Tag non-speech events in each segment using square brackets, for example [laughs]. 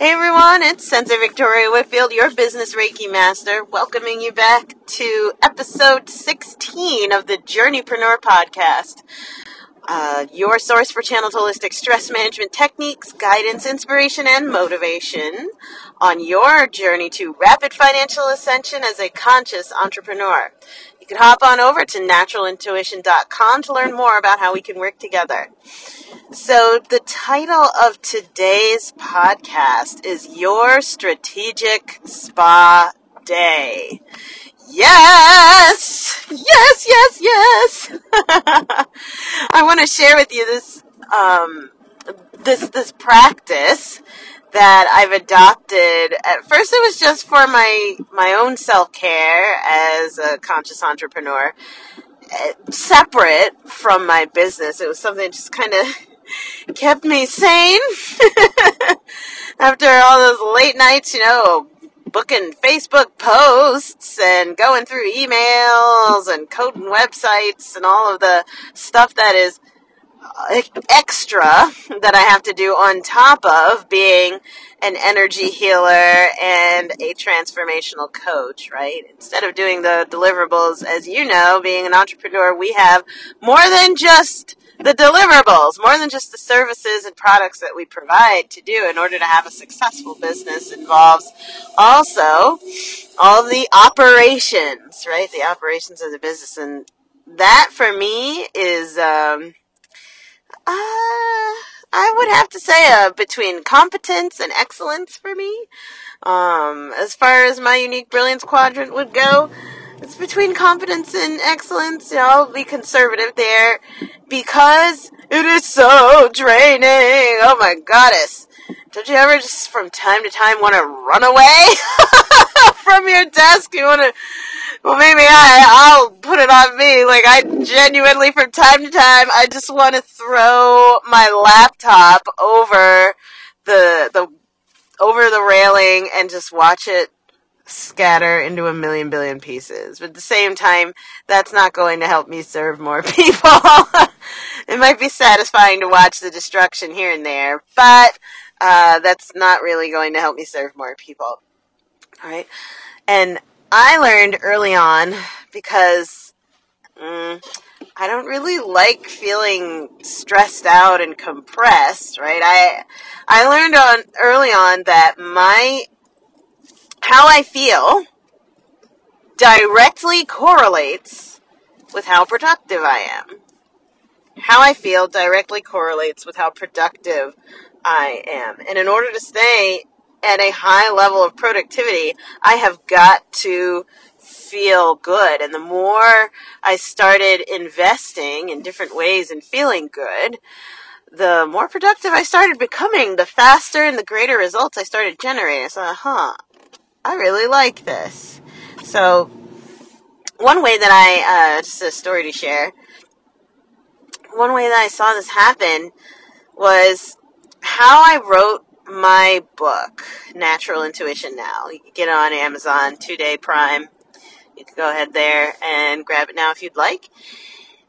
Hey everyone, it's Sensei Victoria Whitfield, your business Reiki master, welcoming you back to episode 16 of the Journeypreneur podcast. Uh, your source for channeled holistic stress management techniques, guidance, inspiration, and motivation on your journey to rapid financial ascension as a conscious entrepreneur. Hop on over to naturalintuition.com to learn more about how we can work together. So, the title of today's podcast is Your Strategic Spa Day. Yes! Yes, yes, yes! [laughs] I want to share with you this, um, this, this practice that I've adopted. At first, it was just for my, my own self care as a conscious entrepreneur, eh, separate from my business. It was something that just kind of [laughs] kept me sane [laughs] after all those late nights, you know, booking Facebook posts and going through emails and coding websites and all of the stuff that is extra that I have to do on top of being an energy healer and a transformational coach, right? Instead of doing the deliverables, as you know, being an entrepreneur, we have more than just the deliverables, more than just the services and products that we provide to do in order to have a successful business involves also all the operations, right? The operations of the business. And that for me is, um, uh, I would have to say uh, between competence and excellence for me. Um, as far as my unique brilliance quadrant would go, it's between competence and excellence. You know, I'll be conservative there because it is so draining. Oh my goddess. Don't you ever just from time to time want to run away [laughs] from your desk? You want to, well maybe I, I'll put it on me. Like I genuinely from time to time, I just want to throw my laptop over the, the, over the railing and just watch it scatter into a million billion pieces. But at the same time, that's not going to help me serve more [laughs] people. it might be satisfying to watch the destruction here and there, but uh, that's not really going to help me serve more people. All right. And I learned early on because mm, I don't really like feeling stressed out and compressed, right? I I learned on early on that my how I feel directly correlates with how productive I am. How I feel directly correlates with how productive I am. And in order to stay at a high level of productivity, I have got to feel good. And the more I started investing in different ways and feeling good, the more productive I started becoming, the faster and the greater results I started generating. So, huh, I really like this. So, one way that I, uh, just a story to share, one way that I saw this happen was how I wrote my book, Natural Intuition Now. You can get it on Amazon, two day prime. You can go ahead there and grab it now if you'd like.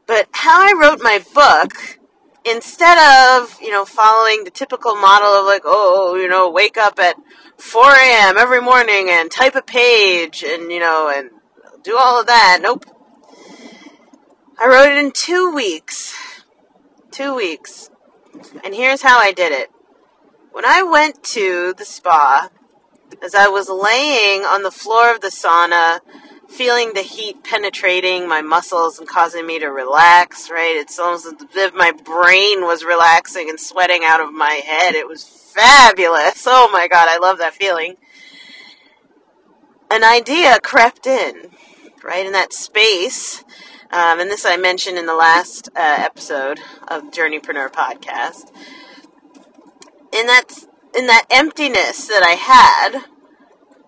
But how I wrote my book, instead of, you know, following the typical model of like, oh, you know, wake up at 4 a.m. every morning and type a page and, you know, and do all of that. Nope. I wrote it in two weeks. Two weeks. And here's how I did it. When I went to the spa, as I was laying on the floor of the sauna, feeling the heat penetrating my muscles and causing me to relax, right? It's almost as if my brain was relaxing and sweating out of my head. It was fabulous. Oh my god, I love that feeling. An idea crept in, right in that space. Um, and this I mentioned in the last uh, episode of Journeypreneur podcast. In that in that emptiness that I had,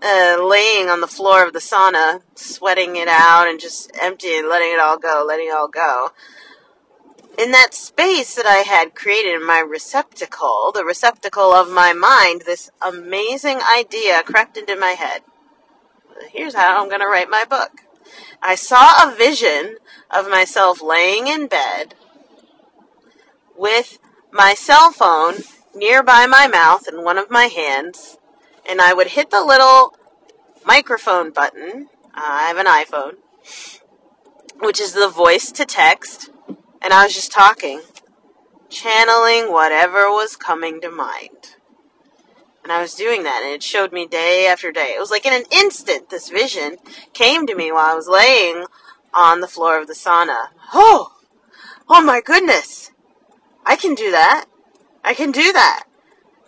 uh, laying on the floor of the sauna, sweating it out and just emptying, letting it all go, letting it all go in that space that I had created in my receptacle, the receptacle of my mind, this amazing idea crept into my head. Here's how I'm going to write my book. I saw a vision of myself laying in bed with my cell phone nearby my mouth in one of my hands, and I would hit the little microphone button. I have an iPhone, which is the voice to text, and I was just talking, channeling whatever was coming to mind. And I was doing that, and it showed me day after day. It was like in an instant, this vision came to me while I was laying on the floor of the sauna. Oh, oh my goodness. I can do that. I can do that.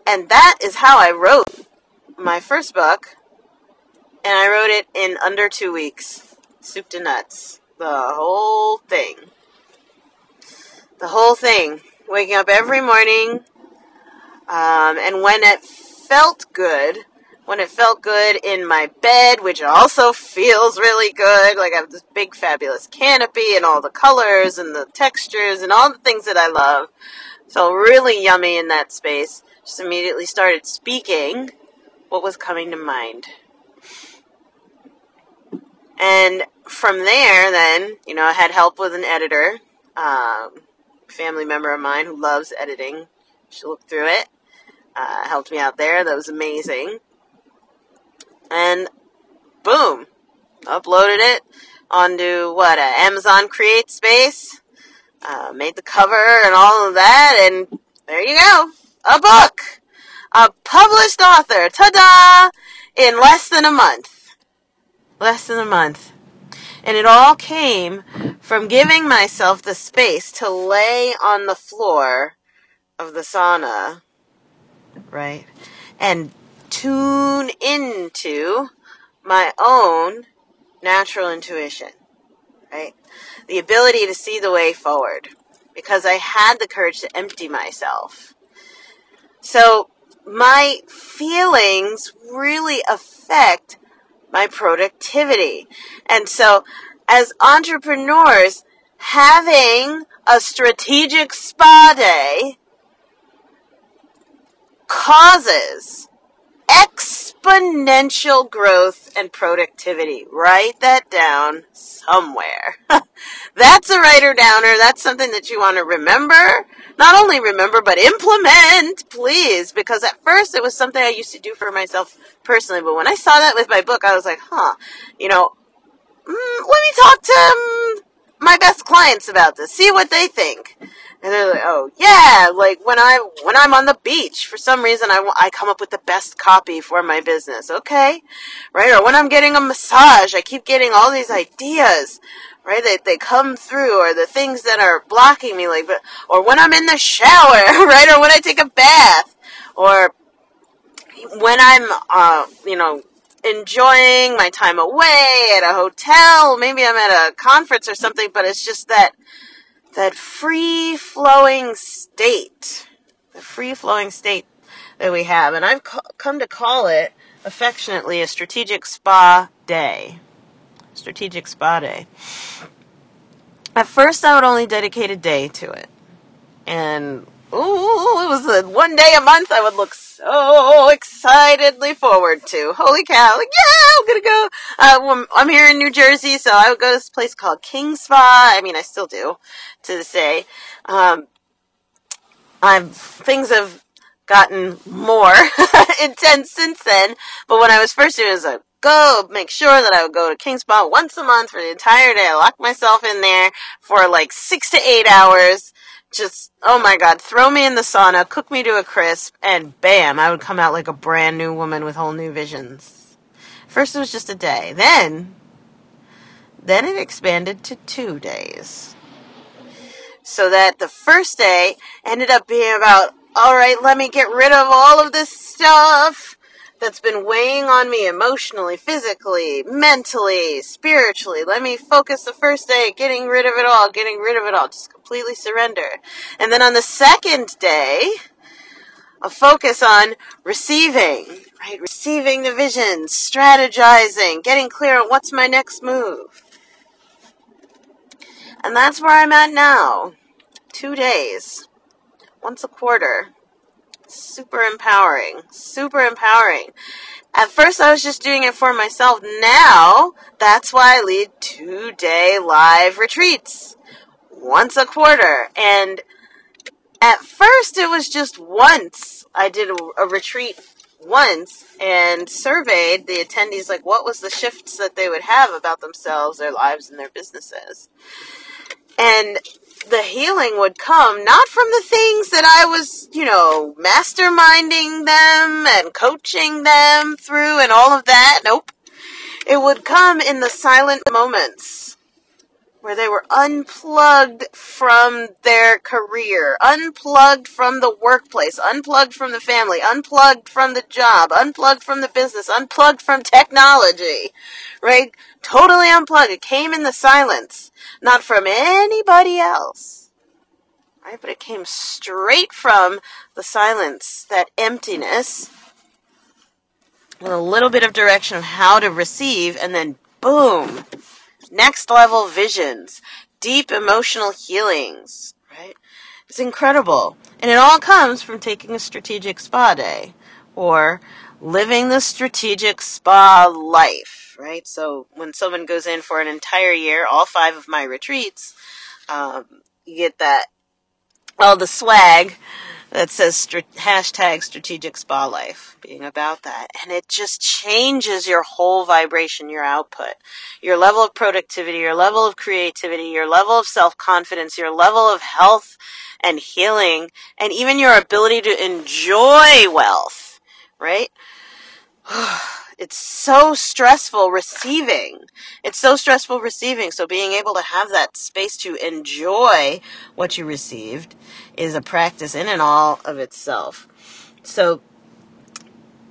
And that is how I wrote my first book. And I wrote it in under two weeks. Soup to nuts. The whole thing. The whole thing. Waking up every morning. Um, and when it felt good, when it felt good in my bed, which also feels really good. Like I have this big fabulous canopy and all the colors and the textures and all the things that I love. Felt really yummy in that space. Just immediately started speaking what was coming to mind. And from there, then, you know, I had help with an editor, um, family member of mine who loves editing. She looked through it uh, helped me out there. That was amazing. And boom, uploaded it onto what, a Amazon Create Space. Uh, made the cover and all of that, and there you go. A book! A published author. Ta-da! In less than a month. Less than a month. And it all came from giving myself the space to lay on the floor of the sauna right? And tune into my own natural intuition, right? The ability to see the way forward because I had the courage to empty myself. So my feelings really affect my productivity. And so as entrepreneurs, having a strategic spa day causes exponential growth and productivity. Write that down somewhere. [laughs] That's a writer downer. That's something that you want to remember. Not only remember, but implement, please. Because at first it was something I used to do for myself personally. But when I saw that with my book, I was like, huh, you know, mm, let me talk to um, my best clients about this. See what they think. And they're like, oh yeah, like when I when I'm on the beach, for some reason I, I come up with the best copy for my business. Okay, right? Or when I'm getting a massage, I keep getting all these ideas, right? They they come through, or the things that are blocking me, like, but or when I'm in the shower, [laughs] right? Or when I take a bath, or when I'm, uh, you know, enjoying my time away at a hotel. Maybe I'm at a conference or something, but it's just that that free flowing state, the free flowing state that we have. And I've come to call it affectionately a strategic spa day. Strategic spa day. At first, I would only dedicate a day to it. And Ooh, it was one day a month I would look so excitedly forward to. Holy cow. Like, yeah, I'm gonna go. Uh, I'm here in New Jersey, so I would go to this place called King Spa. I mean, I still do to this day. Um, I'm, things have gotten more [laughs] intense since then, but when I was first doing it, was like, go make sure that I would go to King Spa once a month for the entire day. I lock myself in there for like six to eight hours just oh my god, throw me in the sauna, cook me to a crisp, and bam, I would come out like a brand new woman with whole new visions. First it was just a day. Then then it expanded to 2 days. So that the first day ended up being about all right, let me get rid of all of this stuff that's been weighing on me emotionally, physically, mentally, spiritually. Let me focus the first day getting rid of it all, getting rid of it all, just completely surrender. And then on the second day, a focus on receiving, right? Receiving the vision, strategizing, getting clear on what's my next move. And that's where I'm at now. Two days, once a quarter super empowering. Super empowering. At first, I was just doing it for myself. Now, that's why I lead two day live retreats once a quarter. And at first it was just once I did a, a retreat once and surveyed the attendees like what was the shifts that they would have about themselves, their lives and their businesses. And the healing would come not from the things that I was, you know, masterminding them and coaching them through and all of that. Nope. It would come in the silent moments where they were unplugged from their career, unplugged from the workplace, unplugged from the family, unplugged from the job, unplugged from the business, unplugged from technology, right? Totally unplugged. It came in the silence, not from anybody else, right? But it came straight from the silence, that emptiness, with a little bit of direction of how to receive, and then boom, next level visions, deep emotional healings, right? It's incredible. And it all comes from taking a strategic spa day or living the strategic spa life, right? So when someone goes in for an entire year, all five of my retreats, um, you get that, all the swag that says hashtag strategic spa life being about that. And it just changes your whole vibration your output your level of productivity your level of creativity your level of self-confidence your level of health and healing and even your ability to enjoy wealth right [sighs] it's so stressful receiving. It's so stressful receiving. So being able to have that space to enjoy what you received is a practice in and all of itself. So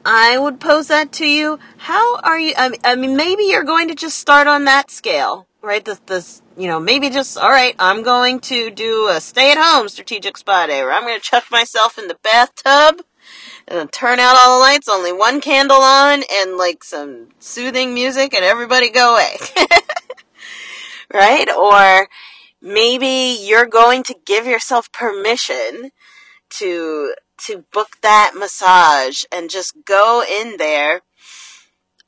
I would pose that to you. How are you? I mean, maybe you're going to just start on that scale, right? This, this, you know, maybe just, all right, I'm going to do a stay at home strategic spa day where I'm going to chuck myself in the bathtub and turn out all the lights, only one candle on, and like some soothing music, and everybody go away. [laughs] right? Or maybe you're going to give yourself permission to to book that massage and just go in there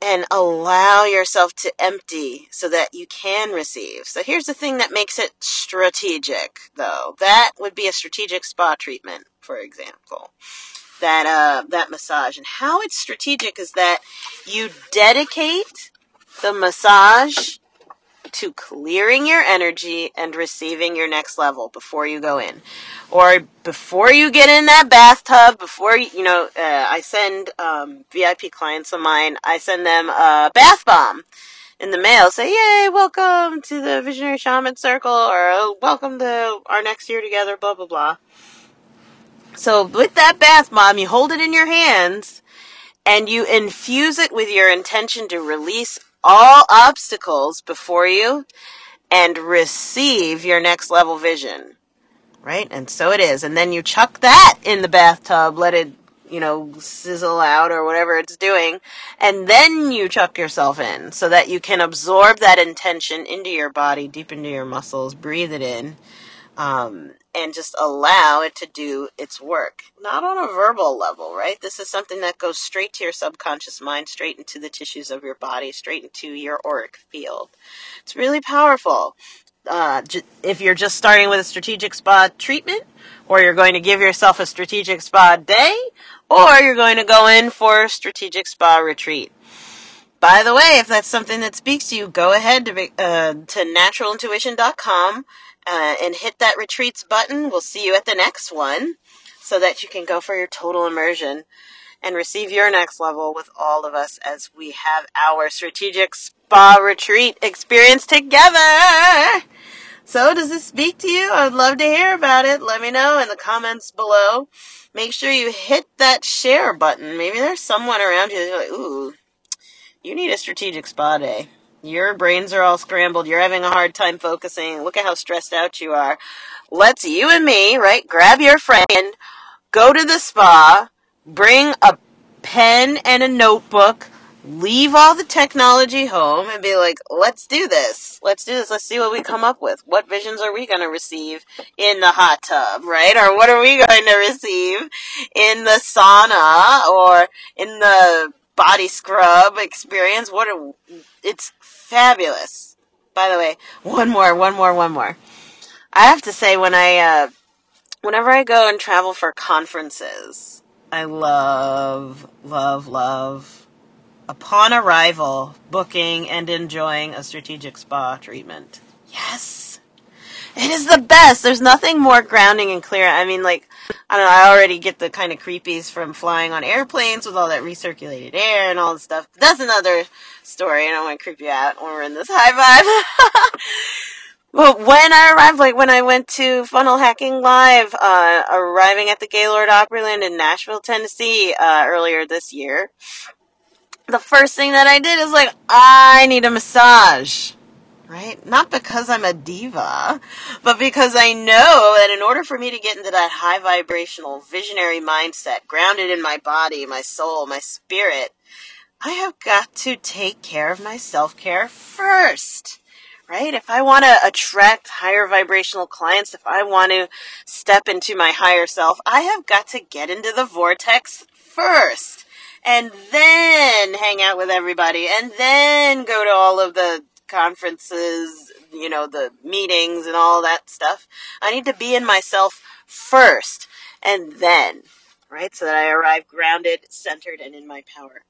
and allow yourself to empty so that you can receive. So here's the thing that makes it strategic though. That would be a strategic spa treatment, for example that uh, that massage. And how it's strategic is that you dedicate the massage to clearing your energy and receiving your next level before you go in, or before you get in that bathtub. Before you, you know, uh, I send um, VIP clients of mine. I send them a bath bomb in the mail say, Yay, welcome to the Visionary Shaman Circle, or welcome to our next year together, blah, blah, blah. So with that bath bomb, you hold it in your hands and you infuse it with your intention to release all obstacles before you and receive your next level vision. Right? And so it is. And then you chuck that in the bathtub, let it, you know, sizzle out or whatever it's doing. And then you chuck yourself in so that you can absorb that intention into your body, deep into your muscles, breathe it in. Um, and just allow it to do its work. Not on a verbal level, right? This is something that goes straight to your subconscious mind, straight into the tissues of your body, straight into your auric field. It's really powerful. Uh, if you're just starting with a strategic spa treatment, or you're going to give yourself a strategic spa day, or you're going to go in for a strategic spa retreat. By the way, if that's something that speaks to you, go ahead to, uh, to naturalintuition.com uh, and hit that retreats button. We'll see you at the next one so that you can go for your total immersion and receive your next level with all of us as we have our strategic spa retreat experience together. So, does this speak to you? I'd love to hear about it. Let me know in the comments below. Make sure you hit that share button. Maybe there's someone around you that's like, ooh, you need a strategic spa day. Your brains are all scrambled. You're having a hard time focusing. Look at how stressed out you are. Let's you and me, right? Grab your friend, go to the spa, bring a pen and a notebook, leave all the technology home and be like, let's do this. Let's do this. Let's see what we come up with. What visions are we going to receive in the hot tub, right? Or what are we going to receive in the sauna or in the body scrub experience? What are, it's fabulous. By the way, one more, one more, one more. I have to say when I uh, whenever I go and travel for conferences, I love, love, love, upon arrival, booking and enjoying a strategic spa treatment. Yes! It is the best. There's nothing more grounding and clear. I mean, like, I don't know, I already get the kind of creepies from flying on airplanes with all that recirculated air and all the stuff. That's another story. I don't want to creep you out when we're in this high vibe. [laughs] But when I arrived, like when I went to Funnel Hacking Live, uh, arriving at the Gaylord Opryland in Nashville, Tennessee, uh, earlier this year, the first thing that I did is like, I need a massage. Right? Not because I'm a diva, but because I know that in order for me to get into that high vibrational visionary mindset, grounded in my body, my soul, my spirit, I have got to take care of my self care first right? If I want to attract higher vibrational clients, if I want to step into my higher self, I have got to get into the vortex first and then hang out with everybody and then go to all of the conferences, you know, the meetings and all that stuff. I need to be in myself first and then, right? So that I arrive grounded, centered, and in my power.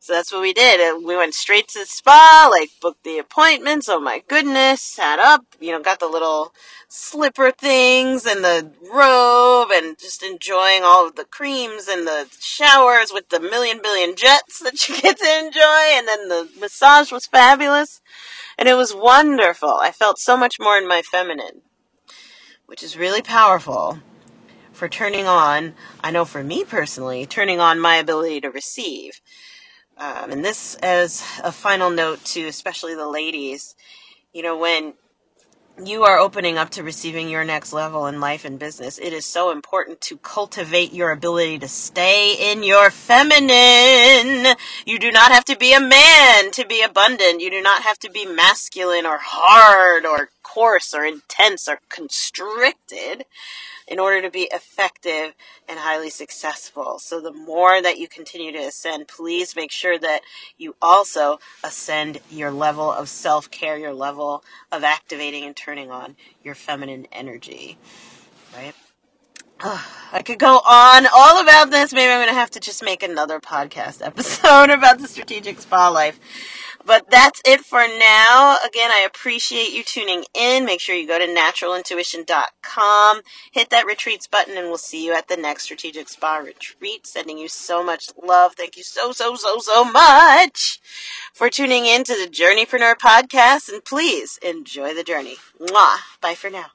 So that's what we did. We went straight to the spa, like booked the appointments. Oh my goodness, sat up, you know, got the little slipper things and the robe and just enjoying all of the creams and the showers with the million billion jets [laughs] that you get to enjoy. And then the massage was fabulous and it was wonderful. I felt so much more in my feminine, which is really powerful for turning on, I know for me personally, turning on my ability to receive. Um, and this as a final note to especially the ladies, you know, when you are opening up to receiving your next level in life and business, it is so important to cultivate your ability to stay in your feminine. You do not have to be a man to be abundant. You do not have to be masculine or hard or coarse or intense or constricted in order to be effective and highly successful. So the more that you continue to ascend, please make sure that you also ascend your level of self care, your level of activating and turning on your feminine energy. Right? [sighs] I could go on all about this. Maybe I'm going to have to just make another podcast [laughs] episode about the strategic spa life. But that's it for now. Again, I appreciate you tuning in. Make sure you go to naturalintuition.com, hit that retreats button, and we'll see you at the next strategic spa retreat. Sending you so much love. Thank you so, so, so, so much for tuning in to the Journeypreneur podcast. And please enjoy the journey. Mwah. Bye for now.